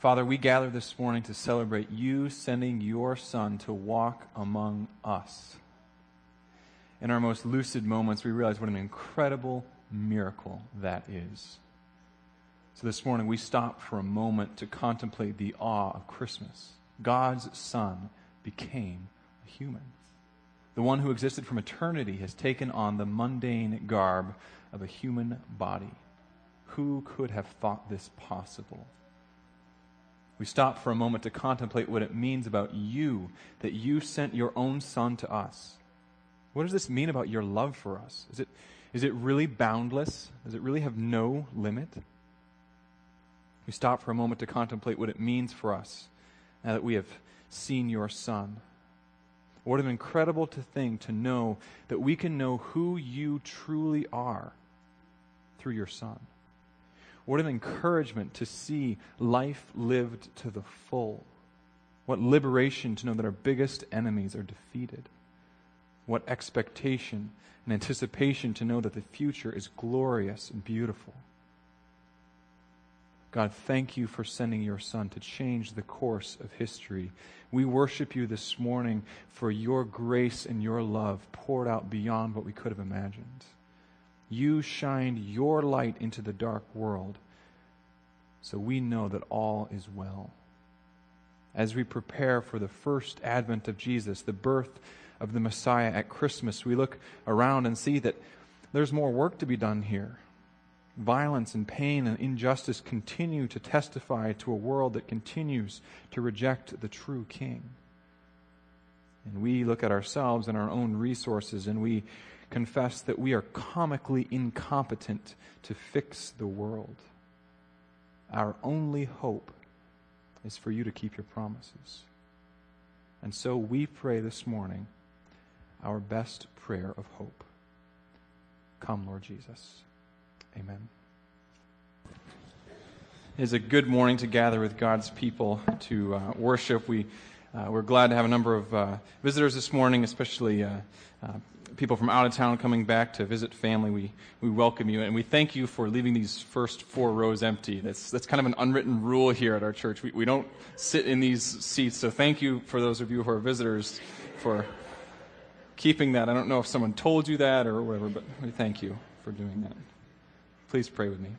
Father, we gather this morning to celebrate you sending your Son to walk among us. In our most lucid moments, we realize what an incredible miracle that is. So this morning, we stop for a moment to contemplate the awe of Christmas. God's Son became a human. The one who existed from eternity has taken on the mundane garb of a human body. Who could have thought this possible? We stop for a moment to contemplate what it means about you, that you sent your own Son to us. What does this mean about your love for us? Is it, is it really boundless? Does it really have no limit? We stop for a moment to contemplate what it means for us now that we have seen your Son. What an incredible thing to know that we can know who you truly are through your Son. What an encouragement to see life lived to the full. What liberation to know that our biggest enemies are defeated. What expectation and anticipation to know that the future is glorious and beautiful. God, thank you for sending your Son to change the course of history. We worship you this morning for your grace and your love poured out beyond what we could have imagined. You shined your light into the dark world, so we know that all is well. As we prepare for the first advent of Jesus, the birth of the Messiah at Christmas, we look around and see that there's more work to be done here. Violence and pain and injustice continue to testify to a world that continues to reject the true King. And we look at ourselves and our own resources and we confess that we are comically incompetent to fix the world. Our only hope is for you to keep your promises. And so we pray this morning our best prayer of hope. Come, Lord Jesus. Amen. It is a good morning to gather with God's people to uh, worship. We, uh, we're glad to have a number of uh, visitors this morning, especially uh, uh, people from out of town coming back to visit family, we, we welcome you and we thank you for leaving these first four rows empty. That's, that's kind of an unwritten rule here at our church. We, we don't sit in these seats, so thank you for those of you who are visitors for keeping that. I don't know if someone told you that or whatever, but we thank you for doing that. Please pray with me.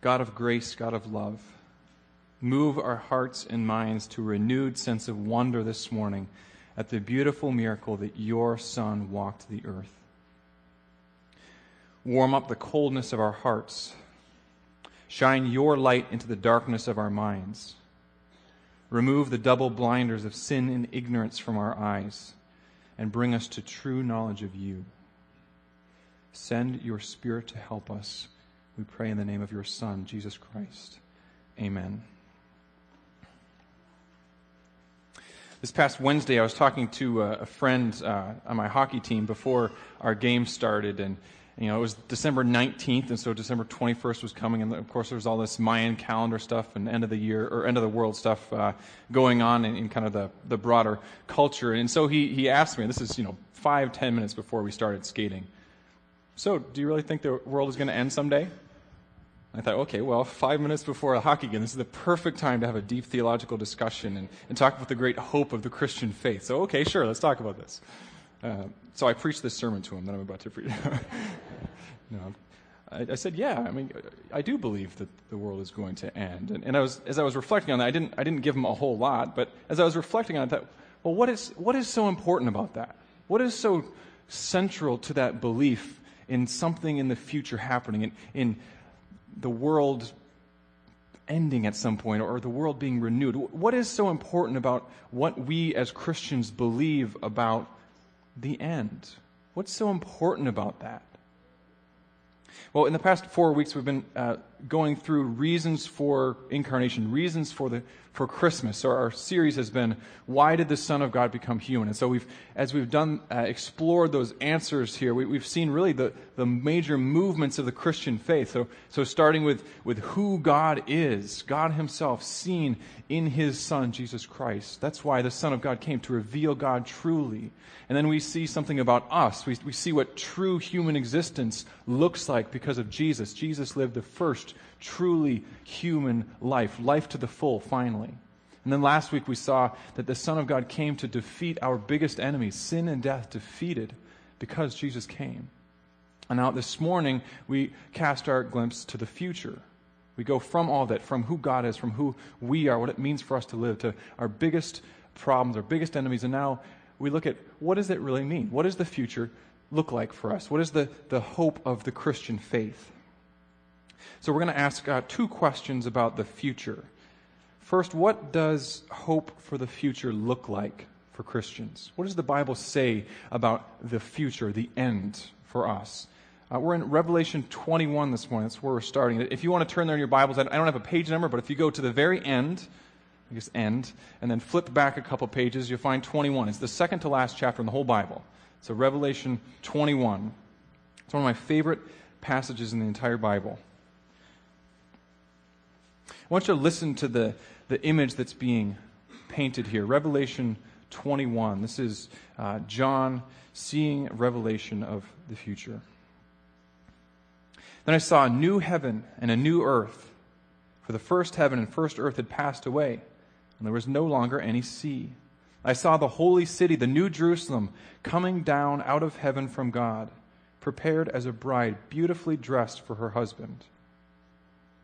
God of grace, God of love, move our hearts and minds to a renewed sense of wonder this morning at the beautiful miracle that your Son walked the earth. Warm up the coldness of our hearts. Shine your light into the darkness of our minds. Remove the double blinders of sin and ignorance from our eyes and bring us to true knowledge of you. Send your Spirit to help us. We pray in the name of your Son, Jesus Christ. Amen. This past Wednesday, I was talking to a, friend uh, on my hockey team before our game started, and you know it was December 19th, and so December 21st was coming, and of course there was all this Mayan calendar stuff and end of the year or end of the world stuff uh, going on in, in, kind of the, the broader culture. And so he he asked me, this is you know five ten minutes before we started skating. So, do you really think the world is going to end someday? I thought, okay, well, five minutes before a hockey game, this is the perfect time to have a deep theological discussion and, and talk about the great hope of the Christian faith. So, okay, sure, let's talk about this. Uh, so I preached this sermon to him that I'm about to preach. no, I, I, said, yeah, I mean, I do believe that the world is going to end. And, and I was, as I was reflecting on that, I didn't, I didn't give him a whole lot, but as I was reflecting on it, I thought, well, what is, what is so important about that? What is so central to that belief in something in the future happening, in, in the world ending at some point or the world being renewed. What is so important about what we as Christians believe about the end? What's so important about that? Well, in the past four weeks, we've been uh, going through reasons for incarnation, reasons for the for Christmas. So our series has been why did the Son of God become human? And so we've, as we've done, uh, explored those answers here, we, have seen really the, the major movements of the Christian faith. So, so starting with, with who God is, God Himself seen in His Son, Jesus Christ. That's why the Son of God came to reveal God truly. And then we see something about us. We, we see what true human existence looks like because of Jesus. Jesus lived the first truly human life, life to the full, finally. And then last week we saw that the Son of God came to defeat our biggest enemies, sin and death, defeated because Jesus came. And now this morning we cast our glimpse to the future. We go from all that, from who God is, from who we are, what it means for us to live, to our biggest problems, our biggest enemies, and now we look at what does it really mean? What does the future look like for us? What is the, the hope of the Christian faith? So we're going to ask uh, two questions about the future. First, what does hope for the future look like for Christians? What does the Bible say about the future, the end for us? Uh, we're in Revelation 21 this morning. That's where we're starting. If you want to turn there in your Bibles, I don't have a page number, but if you go to the very end, I guess end, and then flip back a couple pages, you'll find 21. It's the second to last chapter in the whole Bible. So Revelation 21. It's one of my favorite passages in the entire Bible. I want you to listen to the, the image that's being painted here. Revelation 21. This is uh, John seeing revelation of the future. Then I saw a new heaven and a new earth, for the first heaven and first earth had passed away and there was no longer any sea. I saw the holy city, the new Jerusalem, coming down out of heaven from God, prepared as a bride beautifully dressed for her husband.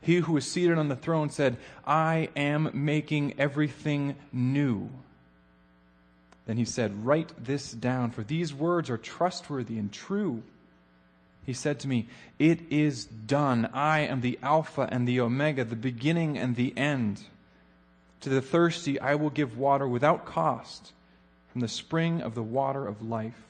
He who was seated on the throne said, I am making everything new. Then he said, Write this down, for these words are trustworthy and true. He said to me, It is done. I am the Alpha and the Omega, the beginning and the end. To the thirsty, I will give water without cost from the spring of the water of life.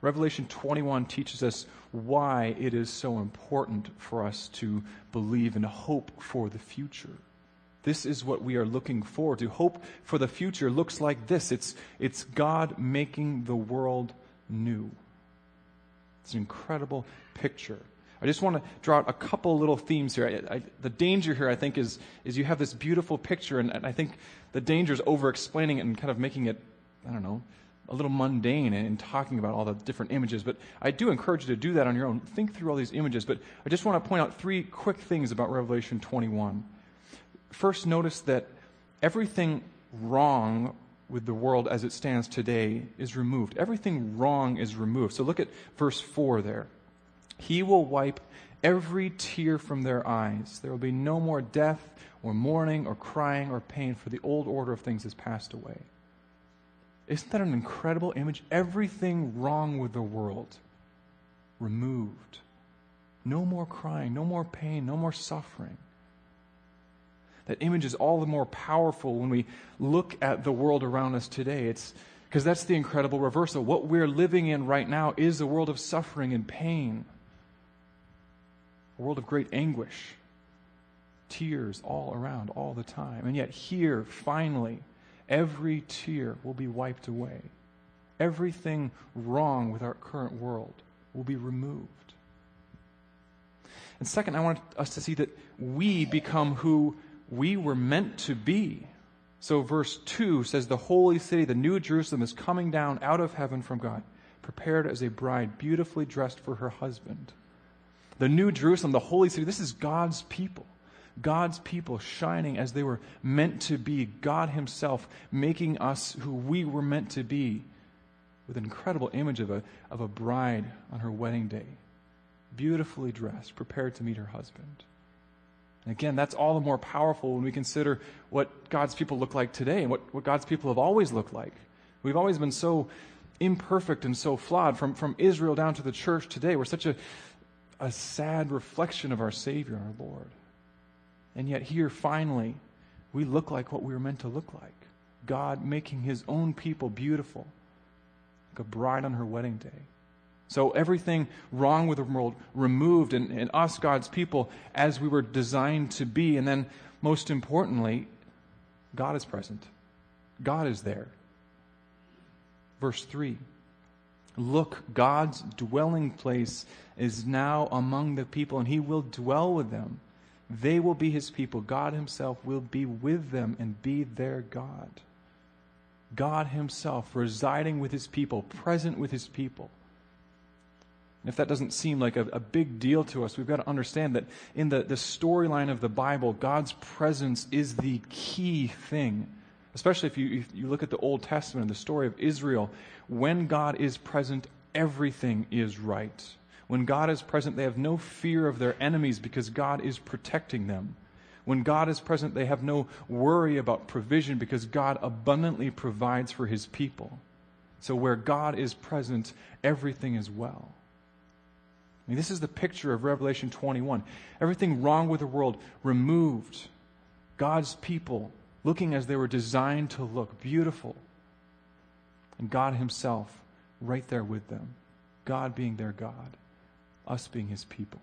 Revelation 21 teaches us why it is so important for us to believe and hope for the future. This is what we are looking forward to. Hope for the future looks like this it's, it's God making the world new. It's an incredible picture. I just want to draw out a couple little themes here. I, I, the danger here, I think, is, is you have this beautiful picture, and, and I think the danger is over explaining it and kind of making it, I don't know, a little mundane in talking about all the different images. But I do encourage you to do that on your own. Think through all these images. But I just want to point out three quick things about Revelation 21. First, notice that everything wrong with the world as it stands today is removed. Everything wrong is removed. So look at verse 4 there. He will wipe every tear from their eyes. There will be no more death or mourning or crying or pain, for the old order of things has passed away. Isn't that an incredible image? Everything wrong with the world removed. No more crying, no more pain, no more suffering. That image is all the more powerful when we look at the world around us today. It's because that's the incredible reversal. What we're living in right now is a world of suffering and pain, a world of great anguish, tears all around all the time. And yet, here, finally, every tear will be wiped away. Everything wrong with our current world will be removed. And second, I want us to see that we become who we were meant to be. So, verse 2 says, The holy city, the new Jerusalem, is coming down out of heaven from God, prepared as a bride, beautifully dressed for her husband. The new Jerusalem, the holy city, this is God's people. God's people shining as they were meant to be, God Himself making us who we were meant to be, with an incredible image of a, of a bride on her wedding day, beautifully dressed, prepared to meet her husband. And Again, that's all the more powerful when we consider what God's people look like today and what, what God's people have always looked like. We've always been so imperfect and so flawed, from, from Israel down to the church today. We're such a, a sad reflection of our Savior, our Lord. And yet, here, finally, we look like what we were meant to look like God making his own people beautiful, like a bride on her wedding day. So everything wrong with the world removed, and, and us, God's people, as we were designed to be. And then, most importantly, God is present. God is there. Verse 3 Look, God's dwelling place is now among the people, and he will dwell with them. They will be his people. God himself will be with them and be their God. God himself residing with his people, present with his people. And if that doesn't seem like a, a, big deal to us, we've got to understand that in the, the storyline of the Bible, God's presence is the key thing. Especially if you, if you look at the Old Testament and the story of Israel, when God is present, everything is right. When God is present, they have no fear of their enemies because God is protecting them. When God is present, they have no worry about provision because God abundantly provides for his people. So where God is present, everything is well. I mean, this is the picture of Revelation 21. Everything wrong with the world removed. God's people looking as they were designed to look, beautiful. And God Himself right there with them. God being their God, us being His people.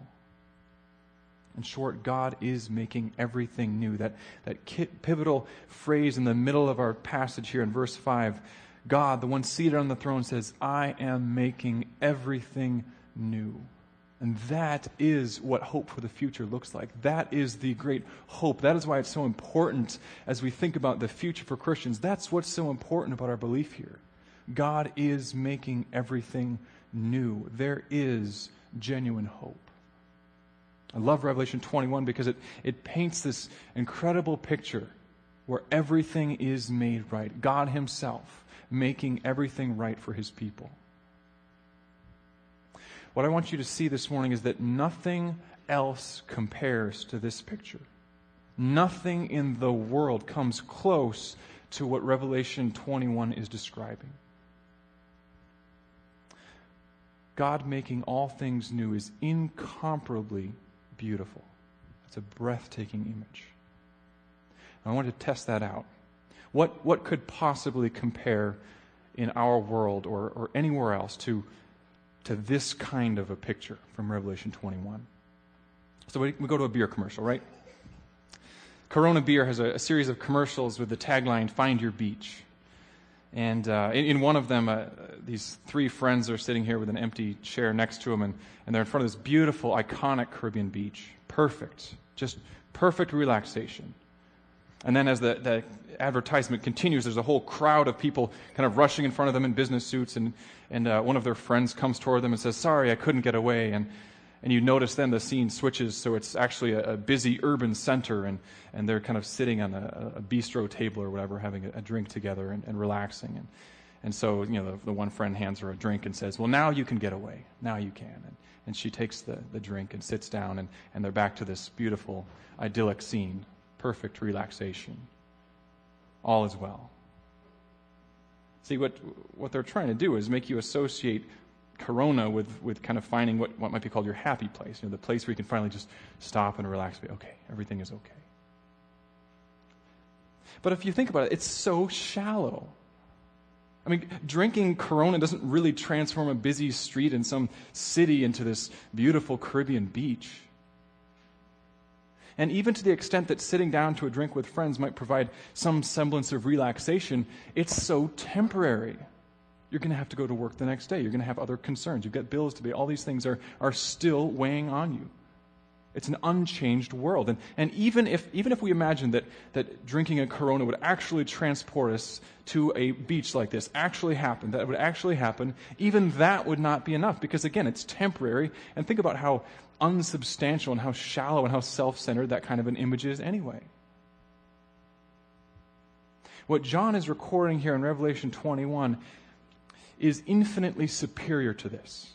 In short, God is making everything new. That, that pivotal phrase in the middle of our passage here in verse 5 God, the one seated on the throne, says, I am making everything new. And that is what hope for the future looks like. That is the great hope. That is why it's so important as we think about the future for Christians. That's what's so important about our belief here. God is making everything new. There is genuine hope. I love Revelation 21 because it, it paints this incredible picture where everything is made right. God Himself making everything right for His people. What I want you to see this morning is that nothing else compares to this picture. Nothing in the world comes close to what Revelation 21 is describing. God making all things new is incomparably beautiful. It's a breathtaking image. I want to test that out. What, what could possibly compare in our world or, or anywhere else to to this kind of a picture from Revelation 21. So we, we go to a beer commercial, right? Corona Beer has a, a, series of commercials with the tagline, Find Your Beach. And uh, in, in, one of them, uh, these three friends are sitting here with an empty chair next to them, and, and they're in front of this beautiful, iconic Caribbean beach. Perfect. Just perfect relaxation. And then as the, the advertisement continues, there's a whole crowd of people kind of rushing in front of them in business suits, and, and uh, one of their friends comes toward them and says, Sorry, I couldn't get away. And, and you notice then the scene switches, so it's actually a, a busy urban center, and, and they're kind of sitting on a, a bistro table or whatever, having a, a drink together and, and, relaxing. And, and so, you know, the, the, one friend hands her a drink and says, Well, now you can get away. Now you can. And, and she takes the, the drink and sits down, and, and they're back to this beautiful, idyllic scene perfect relaxation. All is well. See, what, what they're trying to do is make you associate Corona with, with kind of finding what, what might be called your happy place, you know, the place where you can finally just stop and relax be, okay, everything is okay. But if you think about it, it's so shallow. I mean, drinking Corona doesn't really transform a busy street in some city into this beautiful Caribbean beach. And even to the extent that sitting down to a drink with friends might provide some semblance of relaxation, it's so temporary. You're going to have to go to work the next day. You're going to have other concerns. You've got bills to pay. All these things are, are still weighing on you. It's an unchanged world. And, and even, if, even if we imagine that, that drinking a Corona would actually transport us to a beach like this, actually happen, that would actually happen, even that would not be enough because, again, it's temporary. And think about how unsubstantial and how shallow and how self centered that kind of an image is anyway. What John is recording here in Revelation 21 is infinitely superior to this.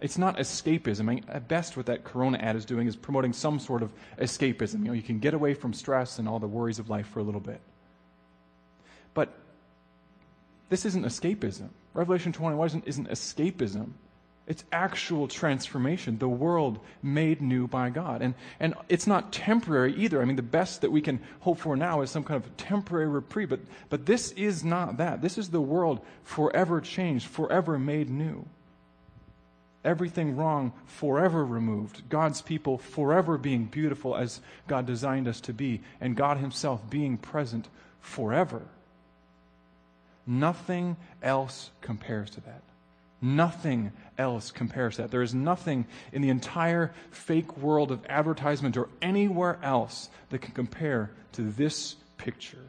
It's not escapism. I mean, at best, what that Corona ad is doing is promoting some sort of escapism. You know, you can get away from stress and all the worries of life for a little bit. But this isn't escapism. Revelation 21 isn't, isn't escapism. It's actual transformation, the world made new by God. And, and it's not temporary either. I mean, the best that we can hope for now is some kind of temporary reprieve, but, but this is not that. This is the world forever changed, forever made new. Everything wrong forever removed. God's people forever being beautiful as God designed us to be, and God Himself being present forever. Nothing else compares to that. Nothing else compares that. There is nothing in the entire fake world of advertisement or anywhere else that can compare to this picture.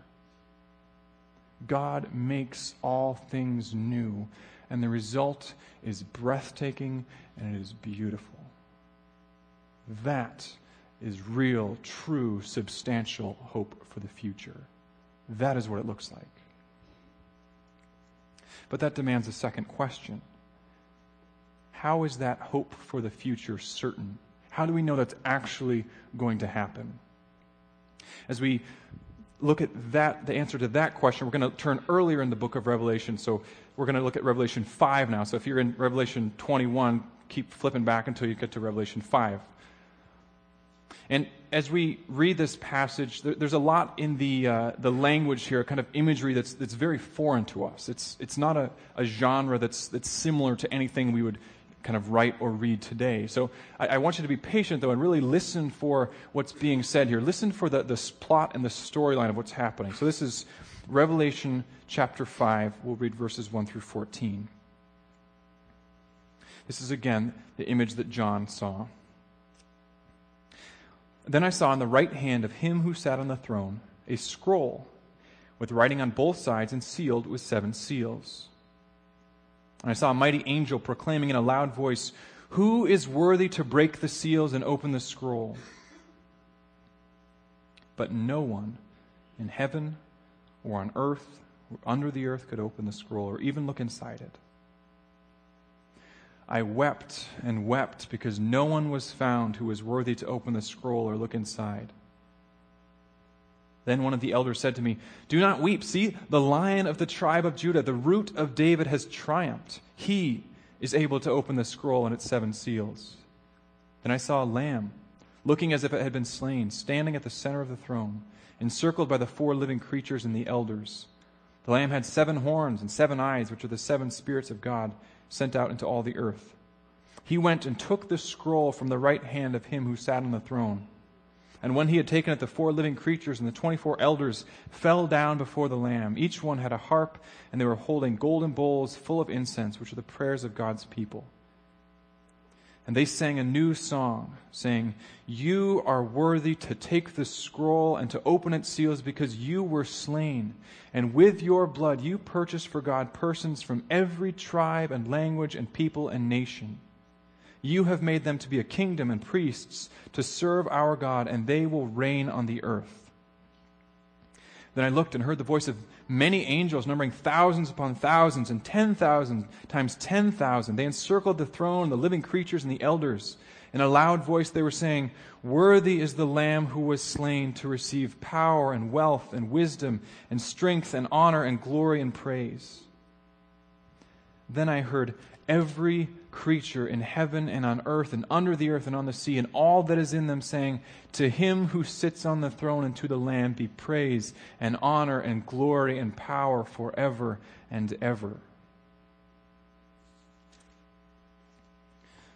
God makes all things new, and the result is breathtaking and it is beautiful. That is real, true, substantial hope for the future. That is what it looks like. But that demands a second question how is that hope for the future certain? How do we know that's actually going to happen? As we look at that, the answer to that question, we're going to turn earlier in the book of Revelation. So we're going to look at Revelation 5 now. So if you're in Revelation 21, keep flipping back until you get to Revelation 5. And as we read this passage, there, there's a lot in the, uh, the language here, kind of imagery that's, that's very foreign to us. It's, it's not a, a genre that's, that's similar to anything we would kind of write or read today. So I, I, want you to be patient, though, and really listen for what's being said here. Listen for the, the plot and the storyline of what's happening. So this is Revelation chapter 5. We'll read verses 1 through 14. This is again the image that John saw. Then I saw on the right hand of him who sat on the throne a scroll with writing on both sides and sealed with seven seals. And I saw a mighty angel proclaiming in a loud voice, Who is worthy to break the seals and open the scroll? But no one in heaven or on earth or under the earth could open the scroll or even look inside it. I wept and wept because no one was found who was worthy to open the scroll or look inside. Then one of the elders said to me, Do not weep. See, the lion of the tribe of Judah, the root of David, has triumphed. He is able to open the scroll and its seven seals. Then I saw a lamb, looking as if it had been slain, standing at the center of the throne, encircled by the four living creatures and the elders. The lamb had seven horns and seven eyes, which are the seven spirits of God sent out into all the earth. He went and took the scroll from the right hand of him who sat on the throne. And when he had taken it, the four living creatures and the twenty four elders fell down before the Lamb. Each one had a harp, and they were holding golden bowls full of incense, which are the prayers of God's people. And they sang a new song, saying, You are worthy to take the scroll and to open its seals because you were slain. And with your blood you purchased for God persons from every tribe and language and people and nation. You have made them to be a kingdom and priests to serve our God, and they will reign on the earth. Then I looked and heard the voice of many angels, numbering thousands upon thousands and ten thousand times ten thousand. They encircled the throne, the living creatures, and the elders. In a loud voice, they were saying, Worthy is the Lamb who was slain to receive power and wealth and wisdom and strength and honor and glory and praise. Then I heard every creature in heaven and on earth and under the earth and on the sea and all that is in them, saying, To him who sits on the throne and to the Lamb be praise and honor and glory and power forever and ever.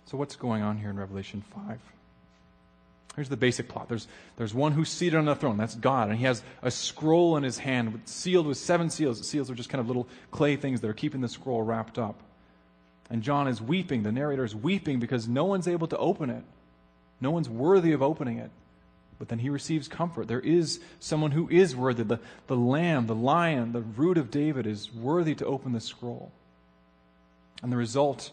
So, what's going on here in Revelation 5? Here's the basic plot. There's, there's one who's seated on the throne. That's God. And he has a scroll in his hand sealed with seven seals. The seals are just kind of little clay things that are keeping the scroll wrapped up. And John is weeping. The narrator is weeping because no one's able to open it. No one's worthy of opening it. But then he receives comfort. There is someone who is worthy. The, the lamb, the lion, the root of David is worthy to open the scroll. And the result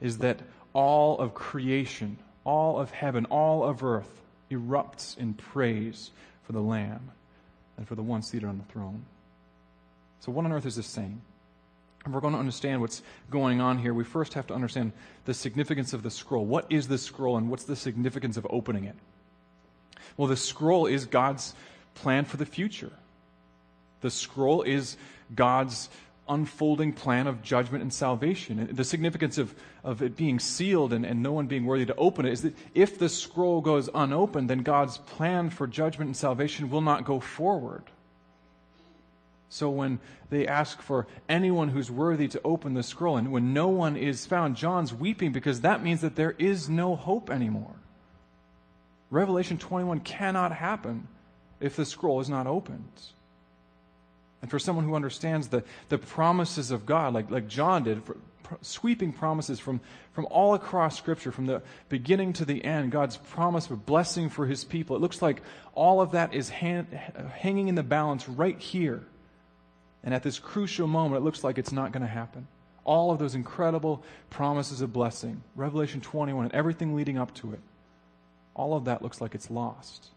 is that all of creation, all of heaven, all of earth erupts in praise for the lamb and for the one seated on the throne. So, what on earth is this saying? If we're going to understand what's going on here, we first have to understand the significance of the scroll. What is the scroll and what's the significance of opening it? Well, the scroll is God's plan for the future. The scroll is God's unfolding plan of judgment and salvation. And the significance of, of it being sealed and, and no one being worthy to open it is that if the scroll goes unopened, then God's plan for judgment and salvation will not go forward. So when they ask for anyone who's worthy to open the scroll, and when no one is found, John's weeping because that means that there is no hope anymore. Revelation 21 cannot happen if the scroll is not opened. And for someone who understands the, the promises of God, like, like John did, for, sweeping promises from, from all across Scripture, from the beginning to the end, God's promise of blessing for his people. It looks like all of that is hand, hanging in the balance right here. And at this crucial moment, it looks like it's not going to happen. All of those incredible promises of blessing, Revelation 21, and everything leading up to it, all of that looks like it's lost.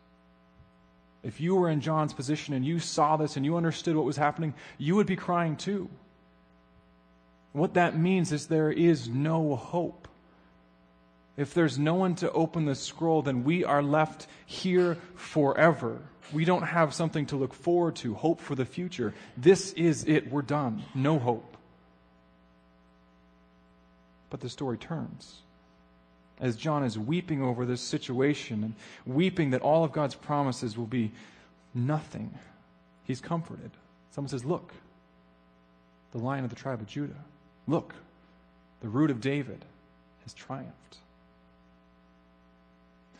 If you were in John's position and you saw this and you understood what was happening, you would be crying too. What that means is there is no hope. If there's no one to open the scroll, then we are left here forever. We don't have something to look forward to, hope for the future. This is it. We're done. No hope. But the story turns as John is weeping over this situation and weeping that all of God's promises will be nothing, he's comforted. Someone says, Look, the lion of the tribe of Judah. Look, the root of David has triumphed.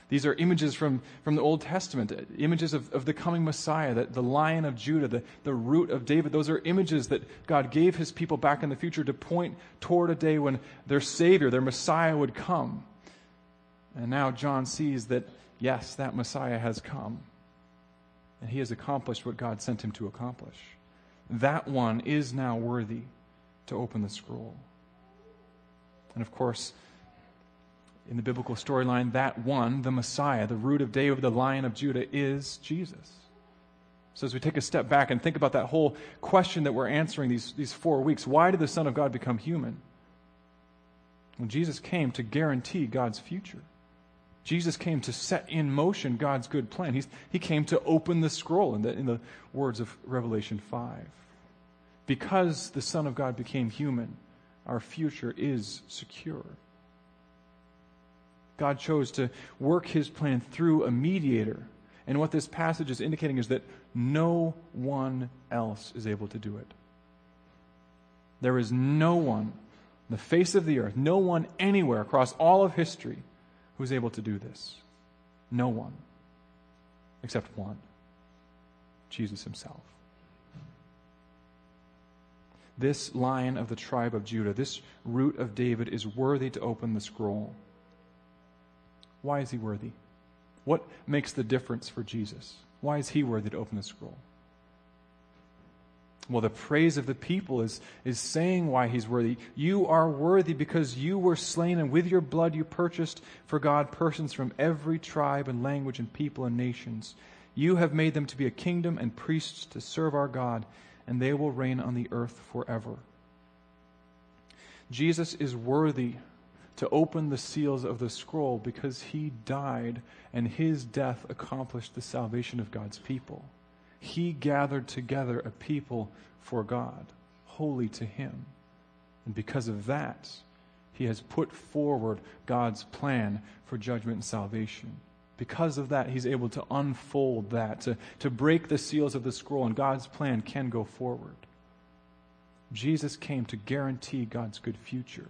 These are images from, from the Old Testament, images of, of the coming Messiah, the, the lion of Judah, the, the root of David. Those are images that God gave his people back in the future to point toward a day when their Savior, their Messiah, would come. And now John sees that, yes, that Messiah has come. And he has accomplished what God sent him to accomplish. That one is now worthy to open the scroll. And of course, in the biblical storyline, that one, the Messiah, the root of David, the lion of Judah, is Jesus. So, as we take a step back and think about that whole question that we're answering these, these four weeks why did the Son of God become human? Well, Jesus came to guarantee God's future. Jesus came to set in motion God's good plan. He's, he came to open the scroll, in the, in the words of Revelation 5. Because the Son of God became human, our future is secure. God chose to work his plan through a mediator. And what this passage is indicating is that no one else is able to do it. There is no one on the face of the earth, no one anywhere across all of history who's able to do this? No one, except one Jesus himself. This lion of the tribe of Judah, this root of David, is worthy to open the scroll. Why is he worthy? What makes the difference for Jesus? Why is he worthy to open the scroll? Well, the praise of the people is, is saying why he's worthy. You are worthy because you were slain, and with your blood you purchased for God persons from every tribe and language and people and nations. You have made them to be a kingdom and priests to serve our God, and they will reign on the earth forever. Jesus is worthy to open the seals of the scroll because he died, and his death accomplished the salvation of God's people he gathered together a people for God, holy to him. And because of that, he has put forward God's plan for judgment and salvation. Because of that, he's able to unfold that, to, to break the seals of the scroll, and God's plan can go forward. Jesus came to guarantee God's good future.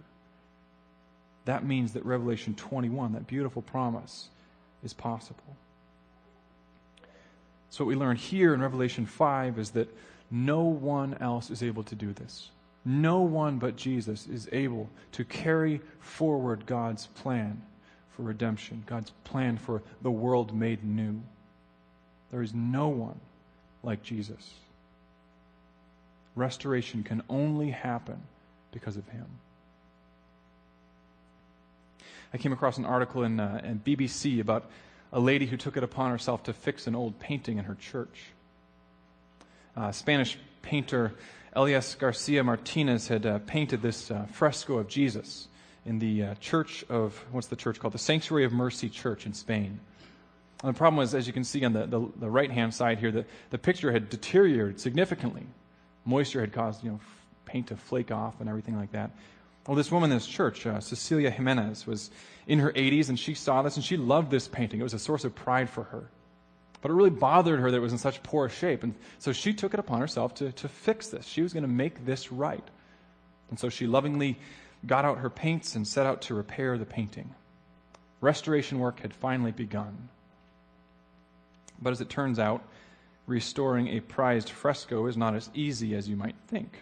That means that Revelation 21, that beautiful promise, is possible. So, what we learn here in Revelation 5 is that no one else is able to do this. No one but Jesus is able to carry forward God's plan for redemption, God's plan for the world made new. There is no one like Jesus. Restoration can only happen because of him. I came across an article in, uh, in BBC about a lady who took it upon herself to fix an old painting in her church. A Spanish painter Elias Garcia Martinez had uh, painted this uh, fresco of Jesus in the uh, church of, what's the church called? The Sanctuary of Mercy Church in Spain. And the problem was, as you can see on the, the, the right hand side here, the, the picture had deteriorated significantly. Moisture had caused you know, paint to flake off and everything like that. Well, this woman in this church, uh, Cecilia Gimenez, was in her 80s and she saw this and she loved this painting. It was a source of pride for her. But it really bothered her that it was in such poor shape. And so she took it upon herself to, to fix this. She was going to make this right. And so she lovingly got out her paints and set out to repair the painting. Restoration work had finally begun. But as it turns out, restoring a prized fresco is not as easy as you might think.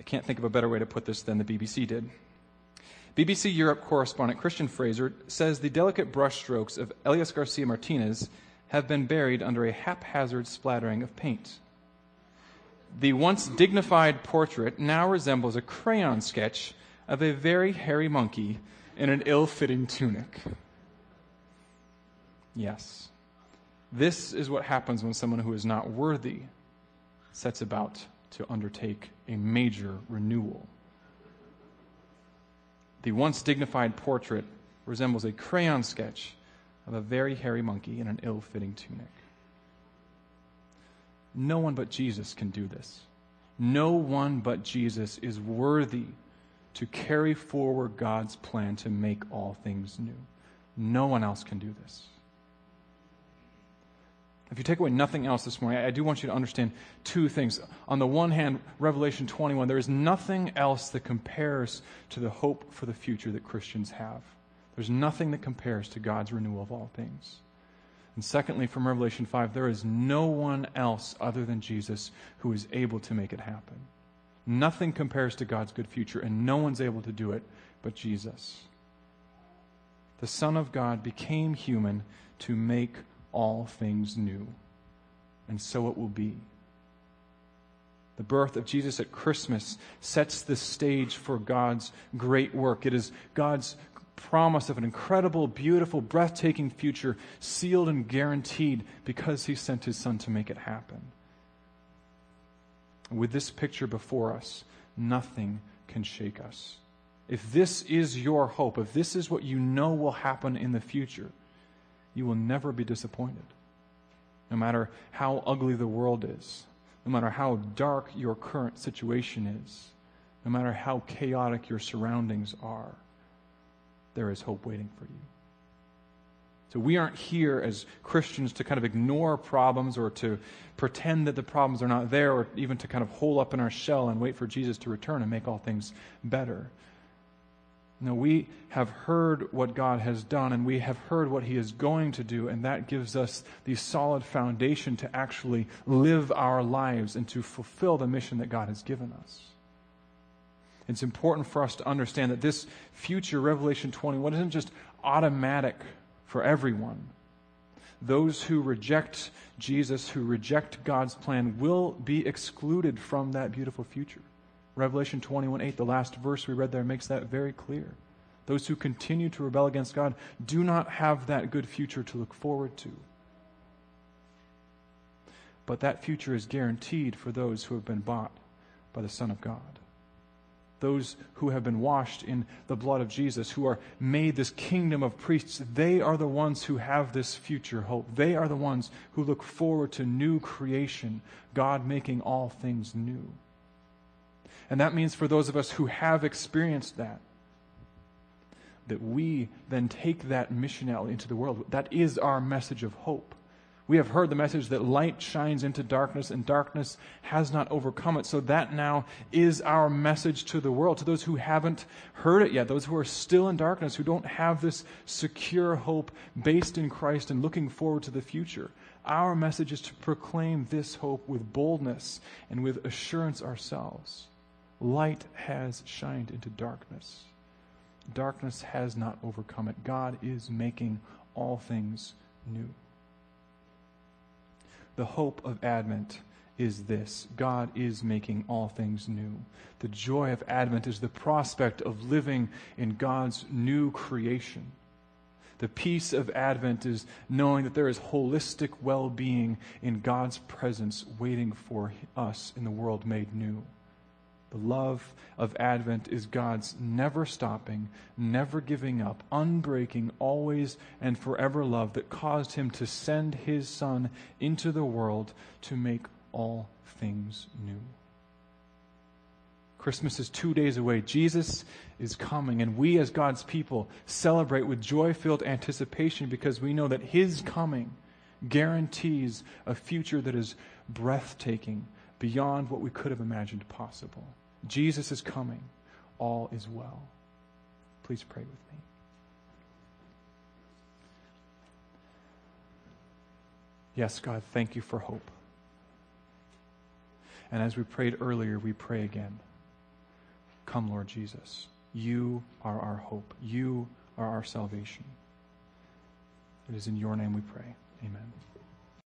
I can't think of a better way to put this than the BBC did. BBC Europe correspondent Christian Fraser says the delicate brushstrokes of Elias Garcia Martinez have been buried under a haphazard splattering of paint. The once dignified portrait now resembles a crayon sketch of a very hairy monkey in an ill fitting tunic. Yes, this is what happens when someone who is not worthy sets about to undertake a major renewal. The once dignified portrait resembles a crayon sketch of a very hairy monkey in an ill fitting tunic. No one but Jesus can do this. No one but Jesus is worthy to carry forward God's plan to make all things new. No one else can do this. If you take away nothing else this morning, I do want you to understand two things. On the one hand, Revelation 21, there is nothing else that compares to the hope for the future that Christians have. There's nothing that compares to God's renewal of all things. And secondly, from Revelation 5, there is no one else other than Jesus who is able to make it happen. Nothing compares to God's good future, and no one's able to do it but Jesus. The Son of God became human to make all things new. And so it will be. The birth of Jesus at Christmas sets the stage for God's great work. It is God's promise of an incredible, beautiful, breathtaking future, sealed and guaranteed because He sent His Son to make it happen. With this picture before us, nothing can shake us. If this is your hope, if this is what you know will happen in the future, you will never be disappointed. No matter how ugly the world is, no matter how dark your current situation is, no matter how chaotic your surroundings are, there is hope waiting for you. So we aren't here as Christians to kind of ignore problems or to pretend that the problems are not there or even to kind of hole up in our shell and wait for Jesus to return and make all things better. No, we have heard what God has done and we have heard what He is going to do, and that gives us the solid foundation to actually live our lives and to fulfill the mission that God has given us. It's important for us to understand that this future, Revelation 21, isn't just automatic for everyone. Those who reject Jesus, who reject God's plan, will be excluded from that beautiful future. Revelation 21 8, the last verse we read there, makes that very clear. Those who continue to rebel against God do not have that good future to look forward to. But that future is guaranteed for those who have been bought by the Son of God. Those who have been washed in the blood of Jesus, who are made this kingdom of priests, they are the ones who have this future hope. They are the ones who look forward to new creation, God making all things new. And that means for those of us who have experienced that, that we then take that mission out into the world. That is our message of hope. We have heard the message that light shines into darkness and darkness has not overcome it. So that now is our message to the world, to those who haven't heard it yet, those who are still in darkness, who don't have this secure hope based in Christ and looking forward to the future. Our message is to proclaim this hope with boldness and with assurance ourselves. Light has shined into darkness. Darkness has not overcome it. God is making all things new. The hope of Advent is this God is making all things new. The joy of Advent is the prospect of living in God's new creation. The peace of Advent is knowing that there is holistic well being in God's presence waiting for us in the world made new. The love of Advent is God's never stopping, never giving up, unbreaking, always and forever love that caused him to send his Son into the world to make all things new. Christmas is two days away. Jesus is coming, and we, as God's people, celebrate with joy filled anticipation because we know that His coming guarantees a future that is breathtaking beyond what we could have imagined possible. Jesus is coming. All is well. Please pray with me. Yes, God, thank you for hope. And as we prayed earlier, we pray again. Come, Lord Jesus. You are our hope. You are our salvation. It is in your name we pray. Amen.